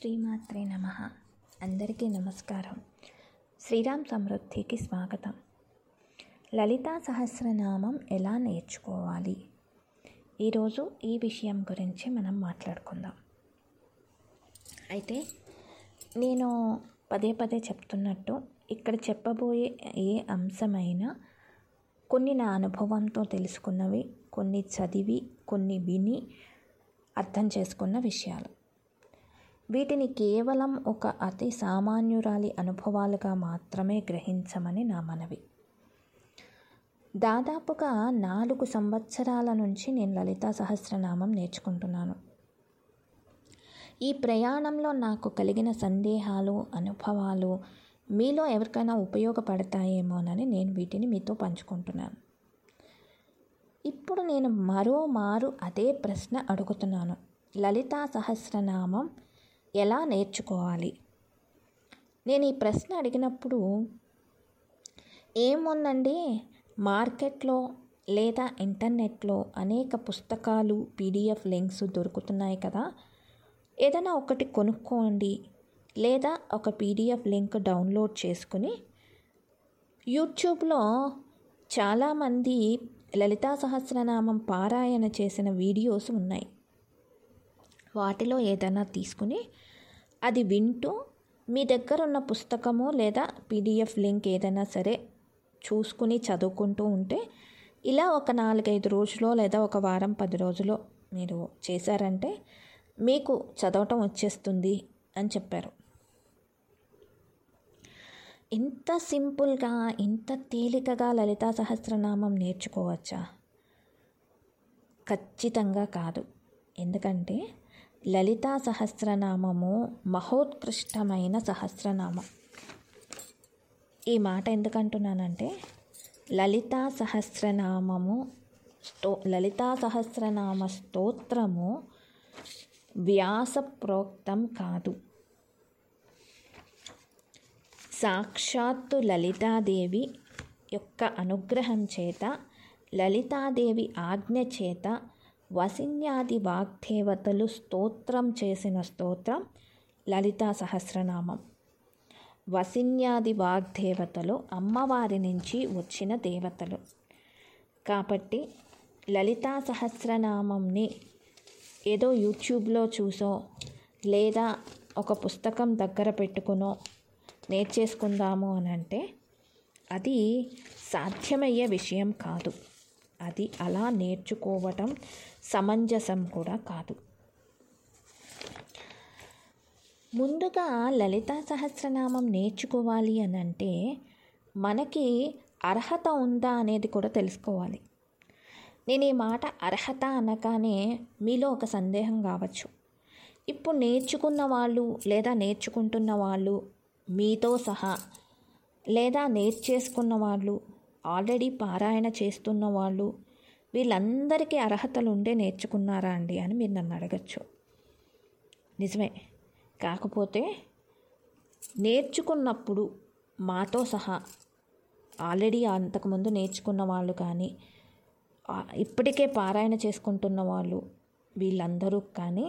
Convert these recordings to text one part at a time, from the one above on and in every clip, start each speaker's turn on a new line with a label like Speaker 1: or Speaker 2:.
Speaker 1: శ్రీమాత్రే నమ. అందరికీ నమస్కారం. శ్రీరామ్ సమృద్ధికి స్వాగతం. లలితా సహస్రనామం ఎలా నేర్చుకోవాలి? ఈరోజు ఈ విషయం గురించి మనం మాట్లాడుకుందాం. అయితే నేను పదే పదే చెప్తున్నట్టు ఇక్కడ చెప్పబోయే ఏ అంశమైనా కొన్ని నా అనుభవంతో తెలుసుకున్నవి కొన్ని చదివి కొన్ని విని అర్థం చేసుకున్న విషయాలు. వీటిని కేవలం ఒక అతి సామాన్యురాలి అనుభవాలుగా మాత్రమే గ్రహించమని నా మనవి. దాదాపుగా నాలుగు సంవత్సరాల నుంచి నేను లలితా సహస్రనామం నేర్చుకుంటున్నాను. ఈ ప్రయాణంలో నాకు కలిగిన సందేహాలు అనుభవాలు మీలో ఎవరికైనా ఉపయోగపడతాయేమోనని నేను వీటిని మీతో పంచుకుంటున్నాను. ఇప్పుడు నేను మరో మారు అదే ప్రశ్న అడుగుతున్నాను. లలితా సహస్రనామం ఎలా నేర్చుకోవాలి? నేను ఈ ప్రశ్న అడిగినప్పుడు ఏముందండి మార్కెట్లో లేదా ఇంటర్నెట్లో అనేక పుస్తకాలు పీడిఎఫ్ లింక్స్ దొరుకుతున్నాయి కదా. ఏదైనా ఒకటి కొనుక్కోండి లేదా ఒక పీడిఎఫ్ లింక్ డౌన్లోడ్ చేసుకుని యూట్యూబ్లో చాలామంది లలితా సహస్రనామం పారాయణ చేసిన వీడియోస్ ఉన్నాయి. వాటిలో ఏదైనా తీసుకుని అది వింటూ మీ దగ్గర ఉన్న పుస్తకము లేదా పీడిఎఫ్ లింక్ ఏదైనా సరే చూసుకుని చదువుకుంటూ ఉంటే ఇలా ఒక నాలుగైదు రోజులో లేదా ఒక వారం పది రోజులో మీరు చేశారంటే మీకు చదవటం వచ్చేస్తుంది అని చెప్పారు. ఇంత సింపుల్గా ఇంత తేలికగా లలితా సహస్రనామం నేర్చుకోవచ్చా? ఖచ్చితంగా కాదు. ఎందుకంటే లలితా సహస్రనామము మహోత్కృష్టమైన సహస్రనామం. ఈ మాట ఎందుకంటున్నానంటే లలితా సహస్రనామము స్తో లలితా సహస్రనామ స్తోత్రము వ్యాస ప్రోక్తం కాదు. సాక్షాత్తు లలితాదేవి యొక్క అనుగ్రహం చేత లలితాదేవి ఆజ్ఞ చేత వసిన్యాది వాగ్దేవతలు స్తోత్రం చేసిన స్తోత్రం లలితా సహస్రనామం. వసిన్యాది వాగ్దేవతలు అమ్మవారి నుంచి వచ్చిన దేవతలు. కాబట్టి లలితా సహస్రనామంని ఏదో యూట్యూబ్లో చూసో లేదా ఒక పుస్తకం దగ్గర పెట్టుకునో నేర్చేసుకుందాము అని అంటే అది సాధ్యమయ్యే విషయం కాదు. అది అలా నేర్చుకోవటం సమంజసం కూడా కాదు. ముందుగా లలితా సహస్రనామం నేర్చుకోవాలి అని అంటే మనకి అర్హత ఉందా అనేది కూడా తెలుసుకోవాలి. నేను ఈ మాట అర్హత అనగానే మీలో ఒక సందేహం కావచ్చు. ఇప్పుడు నేర్చుకున్న వాళ్ళు లేదా నేర్చుకుంటున్న వాళ్ళు మీతో సహా లేదా నేర్చేసుకున్న వాళ్ళు ఆల్రెడీ పారాయణ చేస్తున్న వాళ్ళు వీళ్ళందరికీ అర్హతలు ఉండే నేర్చుకున్నారా అండి అని మీరు నన్ను అడగచ్చు. నిజమే. కాకపోతే నేర్చుకున్నప్పుడు మాతో సహా ఆల్రెడీ అంతకుముందు నేర్చుకున్న వాళ్ళు కానీ ఇప్పటికే పారాయణ చేసుకుంటున్న వాళ్ళు వీళ్ళందరూ కానీ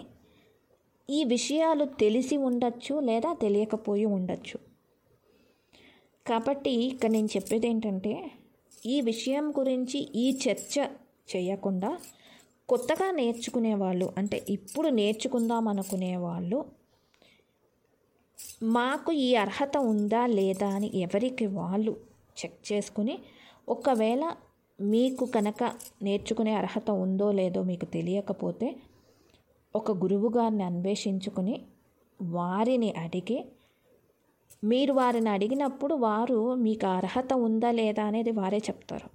Speaker 1: ఈ విషయాలు తెలిసి ఉండొచ్చు లేదా తెలియకపోయి ఉండొచ్చు. కాబట్టి ఇక్కడ నేను చెప్పేది ఏంటంటే ఈ విషయం గురించి ఈ చర్చ చేయకుండా కొత్తగా నేర్చుకునే వాళ్ళు అంటే ఇప్పుడు నేర్చుకుందాం అనుకునే వాళ్ళు మాకు ఈ అర్హత ఉందా లేదా అని ఎవరికి వాళ్ళు చెక్ చేసుకుని ఒకవేళ మీకు కనుక నేర్చుకునే అర్హత ఉందో లేదో మీకు తెలియకపోతే ఒక గురువు గారిని అన్వేషించుకుని వారిని అడిగి మీరు వారిని అడిగినప్పుడు వారు మీకు అర్హత ఉందా లేదా అనేది వారే చెప్తారు.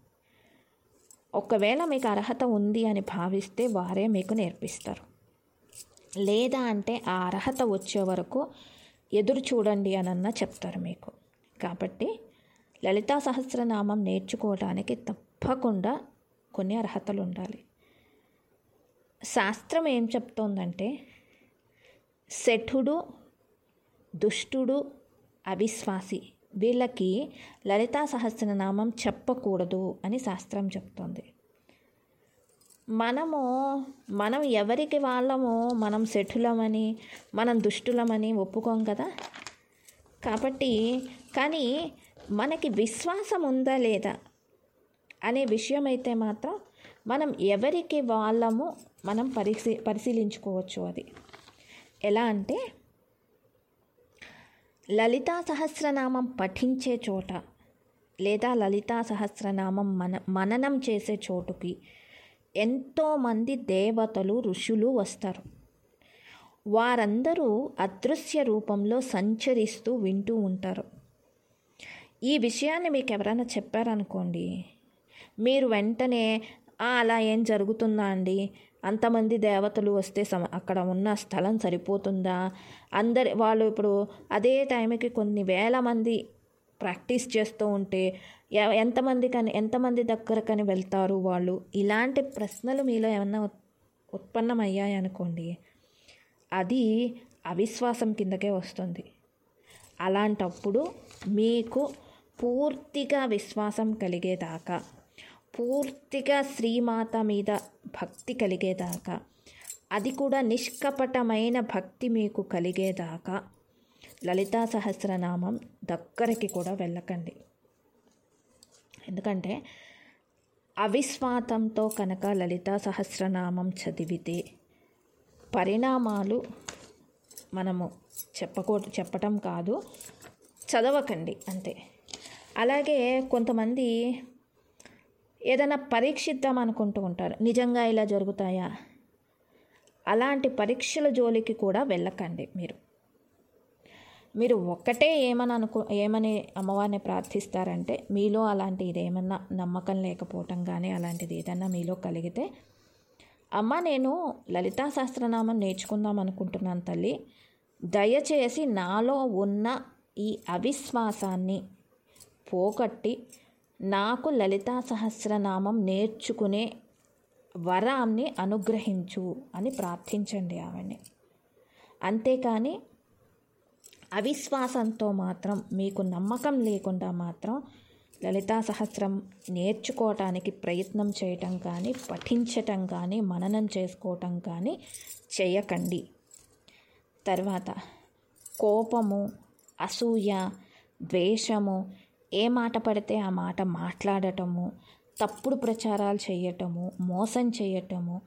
Speaker 1: ఒకవేళ మీకు అర్హత ఉంది అని భావిస్తే వారే మీకు నేర్పిస్తారు. లేదా అంటే ఆ అర్హత వచ్చే వరకు ఎదురు చూడండి అనన్నా చెప్తారు మీకు. కాబట్టి లలితా సహస్రనామం నేర్చుకోవడానికి తప్పకుండా కొన్ని అర్హతలు ఉండాలి. శాస్త్రం ఏం చెప్తోందంటే శఠుడు దుష్టుడు అవిశ్వాసి. వీళ్ళకి లలితా సహస్రనామం చెప్పకూడదు అని శాస్త్రం చెప్తుంది. మనము మనం ఎవరికి వాళ్ళము? మనం శఠులమని మనం దుష్టులమని ఒప్పుకోం కదా? కాబట్టి కానీ మనకి విశ్వాసం ఉందా లేదా అనే విషయం అయితే మాత్రం మనం ఎవరికి వాళ్ళము మనం పరిశీ పరిశీలించుకోవచ్చు అది. ఎలా అంటే లలితా సహస్రనామం పఠించే చోట లేదా లలితా సహస్రనామం మన మననం చేసే చోటుకి ఎంతోమంది దేవతలు ఋషులు వస్తారు. వారందరూ అదృశ్య రూపంలో సంచరిస్తూ వింటూ ఉంటారు. ఈ విషయాన్ని మీకు ఎవరైనా చెప్పారనుకోండి మీరు వెంటనే అలా ఏం జరుగుతుందా అండి? అంతమంది దేవతలు వస్తే సమ అక్కడ ఉన్న స్థలం సరిపోతుందా? అందరి వాళ్ళు ఇప్పుడు అదే టైంకి కొన్ని వేల మంది ప్రాక్టీస్ చేస్తూ ఉంటే ఎంతమంది కానీ ఎంతమంది దగ్గరకని వెళ్తారు వాళ్ళు? ఇలాంటి ప్రశ్నలు మీలో ఏమన్నా ఉత్- అనుకోండి అది అవిశ్వాసం కిందకే వస్తుంది. అలాంటప్పుడు మీకు పూర్తిగా విశ్వాసం కలిగేదాకా పూర్తిగా శ్రీమాత మీద భక్తి కలిగేదాకా. అది కూడా నిష్కపటమైన భక్తి మీకు కలిగేదాకా. లలితా సహస్రనామం దగ్గరికి కూడా వెళ్ళకండి. ఎందుకంటే అవిస్వాతంతో కనుక లలితా సహస్రనామం చదివితే పరిణామాలు మనము చెప్పకూ చెప్పటం కాదు. చదవకండి అంతే. అలాగే కొంతమంది ఏదైనా పరీక్షిద్దాం అనుకుంటూ ఉంటారు. నిజంగా ఇలా జరుగుతాయా? అలాంటి పరీక్షల జోలికి కూడా వెళ్ళకండి మీరు. మీరు ఒక్కటే ఏమని అనుకో ఏమని అమ్మవారిని ప్రార్థిస్తారంటే మీలో అలాంటి ఇదేమన్నా నమ్మకం లేకపోవటం కానీ అలాంటిది ఏదన్నా మీలో కలిగితే అమ్మ నేను లలితా సహస్రనామం నేర్చుకుందాం అనుకుంటున్నాను తల్లి. దయచేసి నాలో ఉన్న ఈ అవిశ్వాసాన్ని పోగొట్టి నాకు లలితా సహస్రనామం నేర్చుకునే వరాన్ని అనుగ్రహించు అని ప్రార్థించండి ఆవిడని. అంతేకాని అవిశ్వాసంతో మాత్రం మీకు నమ్మకం లేకుండా మాత్రం లలితా సహస్రం నేర్చుకోవటానికి ప్రయత్నం చేయటం కానీ పఠించటం కానీ మననం చేసుకోవటం కానీ చేయకండి. తర్వాత కోపము అసూయ ద్వేషము ఏ మాట పడితే ఆ మాట మాట్లాడటము తప్పుడు ప్రచారాలు చేయటము మోసం చేయటము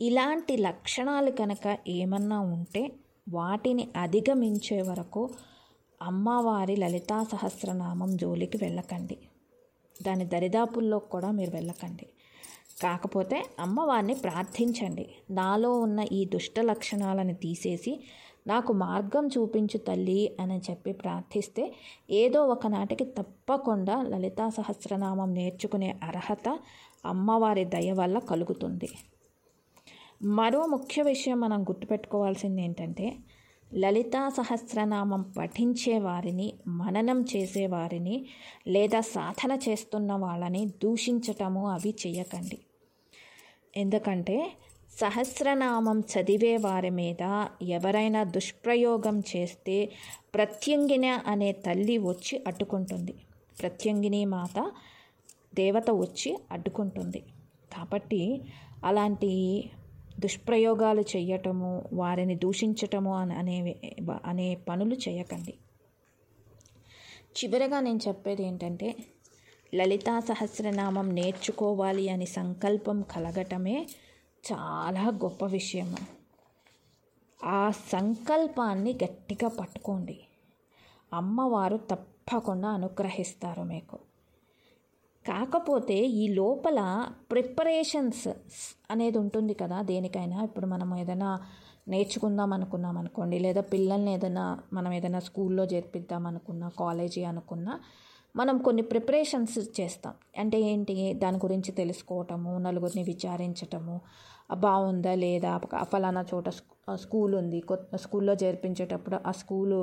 Speaker 1: ఇలాంటి లక్షణాలు కనుక ఏమన్నా ఉంటే వాటిని అధిగమించే వరకు అమ్మవారి లలితా సహస్రనామం జోలికి వెళ్ళకండి. దాని దరిదాపుల్లో కూడా మీరు వెళ్ళకండి. కాకపోతే అమ్మవారిని ప్రార్థించండి. నాలో ఉన్న ఈ దుష్ట లక్షణాలను తీసేసి నాకు మార్గం చూపించు తల్లి అని చెప్పి ప్రార్థిస్తే ఏదో ఒకనాటికి తప్పకుండా లలితా సహస్రనామం నేర్చుకునే అర్హత అమ్మవారి దయ వల్ల కలుగుతుంది. మరో ముఖ్య విషయం మనం గుర్తుపెట్టుకోవాల్సింది ఏంటంటే లలితా సహస్రనామం పఠించే వారిని మననం చేసేవారిని లేదా సాధన చేస్తున్న వాళ్ళని దూషించటము అవి చేయకండి. ఎందుకంటే సహస్రనామం చదివే వారి మీద ఎవరైనా దుష్ప్రయోగం చేస్తే ప్రత్యంగిన అనే తల్లి వచ్చి అడ్డుకుంటుంది. ప్రత్యంగిని మాత దేవత వచ్చి అడ్డుకుంటుంది. కాబట్టి అలాంటి దుష్ప్రయోగాలు చేయటము వారిని దూషించటము అని అనే అనే పనులు చేయకండి చివరగా నేను చెప్పేది ఏంటంటే లలితా సహస్రనామం నేర్చుకోవాలి అని సంకల్పం కలగటమే చాలా గొప్ప విషయము. ఆ సంకల్పాన్ని గట్టిగా పట్టుకోండి. అమ్మవారు తప్పకుండా అనుగ్రహిస్తారు మీకు. కాకపోతే ఈ లోపల ప్రిపరేషన్స్ అనేది ఉంటుంది కదా దేనికైనా. ఇప్పుడు మనం ఏదైనా నేర్చుకుందాం అనుకున్నాం అనుకోండి లేదా పిల్లల్ని ఏదైనా మనం ఏదైనా స్కూల్లో చేర్పిద్దాం అనుకున్నా కాలేజీ అనుకున్నా మనం కొన్ని ప్రిపరేషన్స్ చేస్తాం. అంటే ఏంటి? దాని గురించి తెలుసుకోవటము నలుగురిని విచారించటము బాగుందా లేదా? ఫలానా చోట స్కూల్ ఉంది కొత్త స్కూల్లో చేర్పించేటప్పుడు ఆ స్కూలు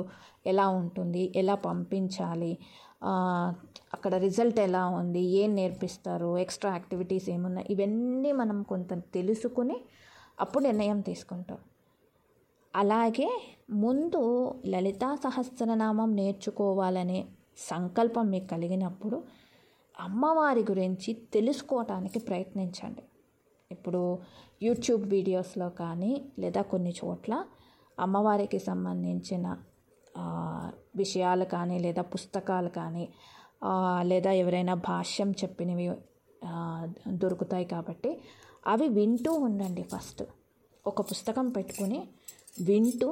Speaker 1: ఎలా ఉంటుంది? ఎలా పంపించాలి? అక్కడ రిజల్ట్ ఎలా ఉంది? ఏం నేర్పిస్తారు? ఎక్స్ట్రా యాక్టివిటీస్ ఏమున్నాయి? ఇవన్నీ మనం కొంత తెలుసుకుని అప్పుడు నిర్ణయం తీసుకుంటాం. అలాగే ముందు లలితా సహస్రనామం నేర్చుకోవాలనే సంకల్పం మీకు కలిగినప్పుడు అమ్మవారి గురించి తెలుసుకోవటానికి ప్రయత్నించండి. ఇప్పుడు యూట్యూబ్ వీడియోస్లో కానీ లేదా కొన్ని చోట్ల అమ్మవారికి సంబంధించిన విషయాలు కానీ లేదా పుస్తకాలు కానీ లేదా ఎవరైనా భాష్యం చెప్పినవి దొరుకుతాయి కాబట్టి అవి వింటూ ఉండండి ఫస్ట్. ఒక పుస్తకం పెట్టుకుని వింటూ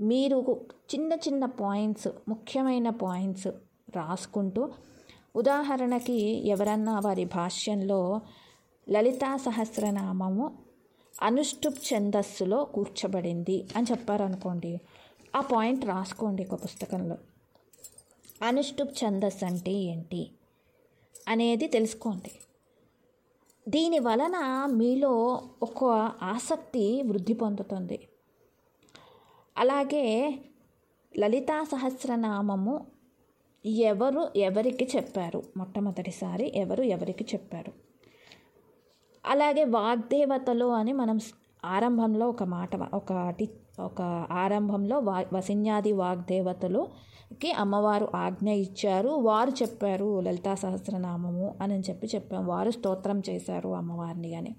Speaker 1: మీరు చిన్న చిన్న పాయింట్స్ ముఖ్యమైన పాయింట్స్ రాసుకుంటూ ఉదాహరణకి ఎవరన్నా వారి భాష్యంలో లలితా సహస్రనామము అనుష్టుప్ ఛందస్సులో కూర్చబడింది అని చెప్పారనుకోండి ఆ పాయింట్ రాసుకోండి ఒక పుస్తకంలో. అనుష్టుప్ ఛందస్ అంటే ఏంటి అనేది తెలుసుకోండి. దీని వలన మీలో ఒక ఆసక్తి వృద్ధి పొందుతుంది. అలాగే లలితా సహస్రనామము ఎవరు ఎవరికి చెప్పారు? మొట్టమొదటిసారి ఎవరు ఎవరికి చెప్పారు? అలాగే వాగ్దేవతలు అని మనం ఆరంభంలో ఒక మాట ఒకటి ఒక ఆరంభంలో వా వసిన్యాది వాగ్దేవతలుకి అమ్మవారు ఆజ్ఞ ఇచ్చారు. వారు చెప్పారు లలితా సహస్రనామము అని చెప్పి చెప్పాం. వారు స్తోత్రం చేశారు అమ్మవారిని అని.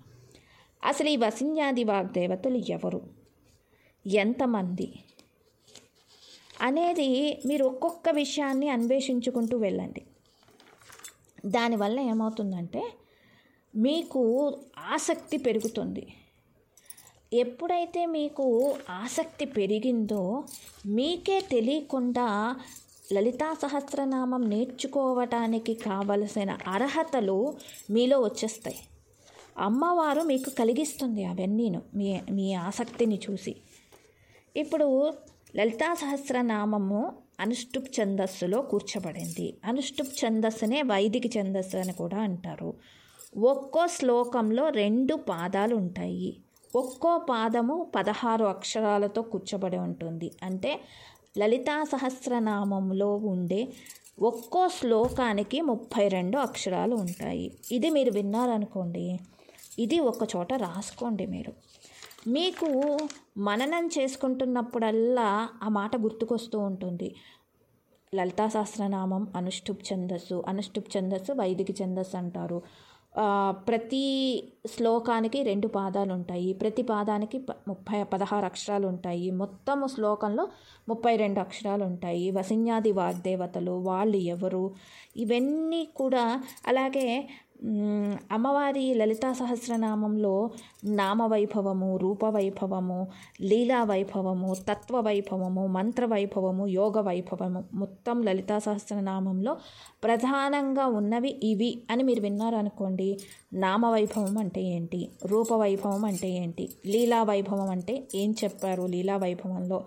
Speaker 1: అసలు ఈ వసిన్యాది వాగ్దేవతలు ఎవరు? ఎంతమంది? అనేది మీరు ఒక్కొక్క విషయాన్ని అన్వేషించుకుంటూ వెళ్ళండి. దానివల్ల ఏమవుతుందంటే మీకు ఆసక్తి పెరుగుతుంది. ఎప్పుడైతే మీకు ఆసక్తి పెరిగిందో మీకే తెలియకుండా లలితా సహస్రనామం నేర్చుకోవటానికి కావలసిన అర్హతలు మీలో వచ్చేస్తాయి. అమ్మవారు మీకు కలిగిస్తుంది అవన్నీను మీ మీ ఆసక్తిని చూసి. ఇప్పుడు లలితా సహస్రనామము అనుష్టుప్ ఛందస్సులో కూర్చబడింది. అనుష్టుప్ ఛందస్సునే వైదిక ఛందస్సు అని కూడా అంటారు. ఒక్కో శ్లోకంలో రెండు పాదాలు ఉంటాయి ఒక్కో పాదము పదహారు అక్షరాలతో కూర్చబడి ఉంటుంది. అంటే లలితా సహస్రనామంలో ఉండే ఒక్కో శ్లోకానికి ముప్పై రెండు అక్షరాలు ఉంటాయి. ఇది మీరు విన్నారనుకోండి ఇది ఒక చోట రాసుకోండి మీరు. మీకు మననం చేసుకుంటున్నప్పుడల్లా ఆ మాట గుర్తుకొస్తూ ఉంటుంది. లలితా సహస్రనామం అనుష్ఠుప్ ఛందస్సు అనుష్ఠుప్ ఛందస్సు వైదిక ఛందస్సు అంటారు. ప్రతి శ్లోకానికి రెండు పాదాలు ఉంటాయి ప్రతి పాదానికి ప- ముప్పై పదహారు అక్షరాలు ఉంటాయి మొత్తము శ్లోకంలో ముప్పై రెండు అక్షరాలు ఉంటాయి వసిన్యాది వాగ్దేవతలు వాళ్ళు ఎవరు? ఇవన్నీ కూడా అలాగే అమ్మవారి లలితా సహస్రనామంలో నామవైభవము రూపవైభవము రూప లీలా వైభవము తత్వ వైభవము మంత్ర వైభవము యోగ వైభవము మొత్తం లలితా సహస్రనామంలో ప్రధానంగా ఉన్నవి ఇవి అని మీరు విన్నారనుకోండి. నామవైభవం అంటే ఏంటి? రూపవైభవం అంటే ఏంటి? లీలా వైభవం అంటే ఏం చెప్పారు లీలా వైభవంలో?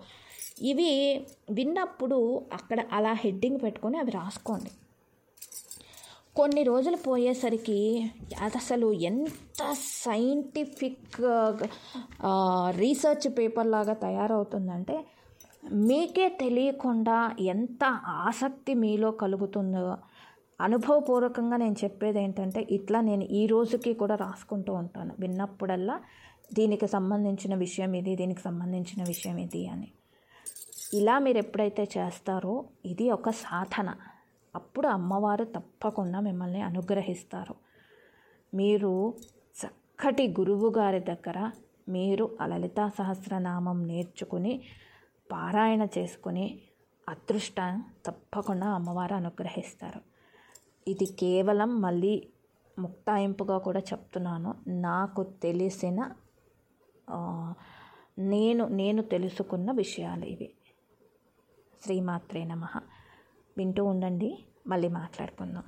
Speaker 1: ఇవి విన్నప్పుడు అక్కడ అలా హెడ్డింగ్ పెట్టుకొని అవి రాసుకోండి. కొన్ని రోజులు పోయేసరికి అది అసలు ఎంత సైంటిఫిక్ రీసెర్చ్ పేపర్ లాగా తయారవుతుందంటే మీకే తెలియకుండా ఎంత ఆసక్తి మీలో కలుగుతుందో అనుభవపూర్వకంగా నేను చెప్పేది ఏంటంటే ఇట్లా నేను ఈ రోజుకి కూడా రాసుకుంటూ ఉంటాను. విన్నప్పుడల్లా దీనికి సంబంధించిన విషయం ఇది దీనికి సంబంధించిన విషయం ఇది అని. ఇలా మీరు ఎప్పుడైతే చేస్తారో ఇది ఒక సాధన. అప్పుడు అమ్మవారు తప్పకుండా మిమ్మల్ని అనుగ్రహిస్తారు. మీరు చక్కటి గురువు గారి దగ్గర మీరు ఆ లలితా సహస్రనామం నేర్చుకుని పారాయణ చేసుకుని అదృష్ట తప్పకుండా అమ్మవారు అనుగ్రహిస్తారు. ఇది కేవలం మళ్ళీ ముక్తాయింపుగా కూడా చెప్తున్నాను. నాకు తెలిసిన నేను నేను తెలుసుకున్న విషయాలు ఇవి. శ్రీమాత్రే నమ. వింటూ ఉండండి. మళ్ళీ మాట్లాడుకుందాం.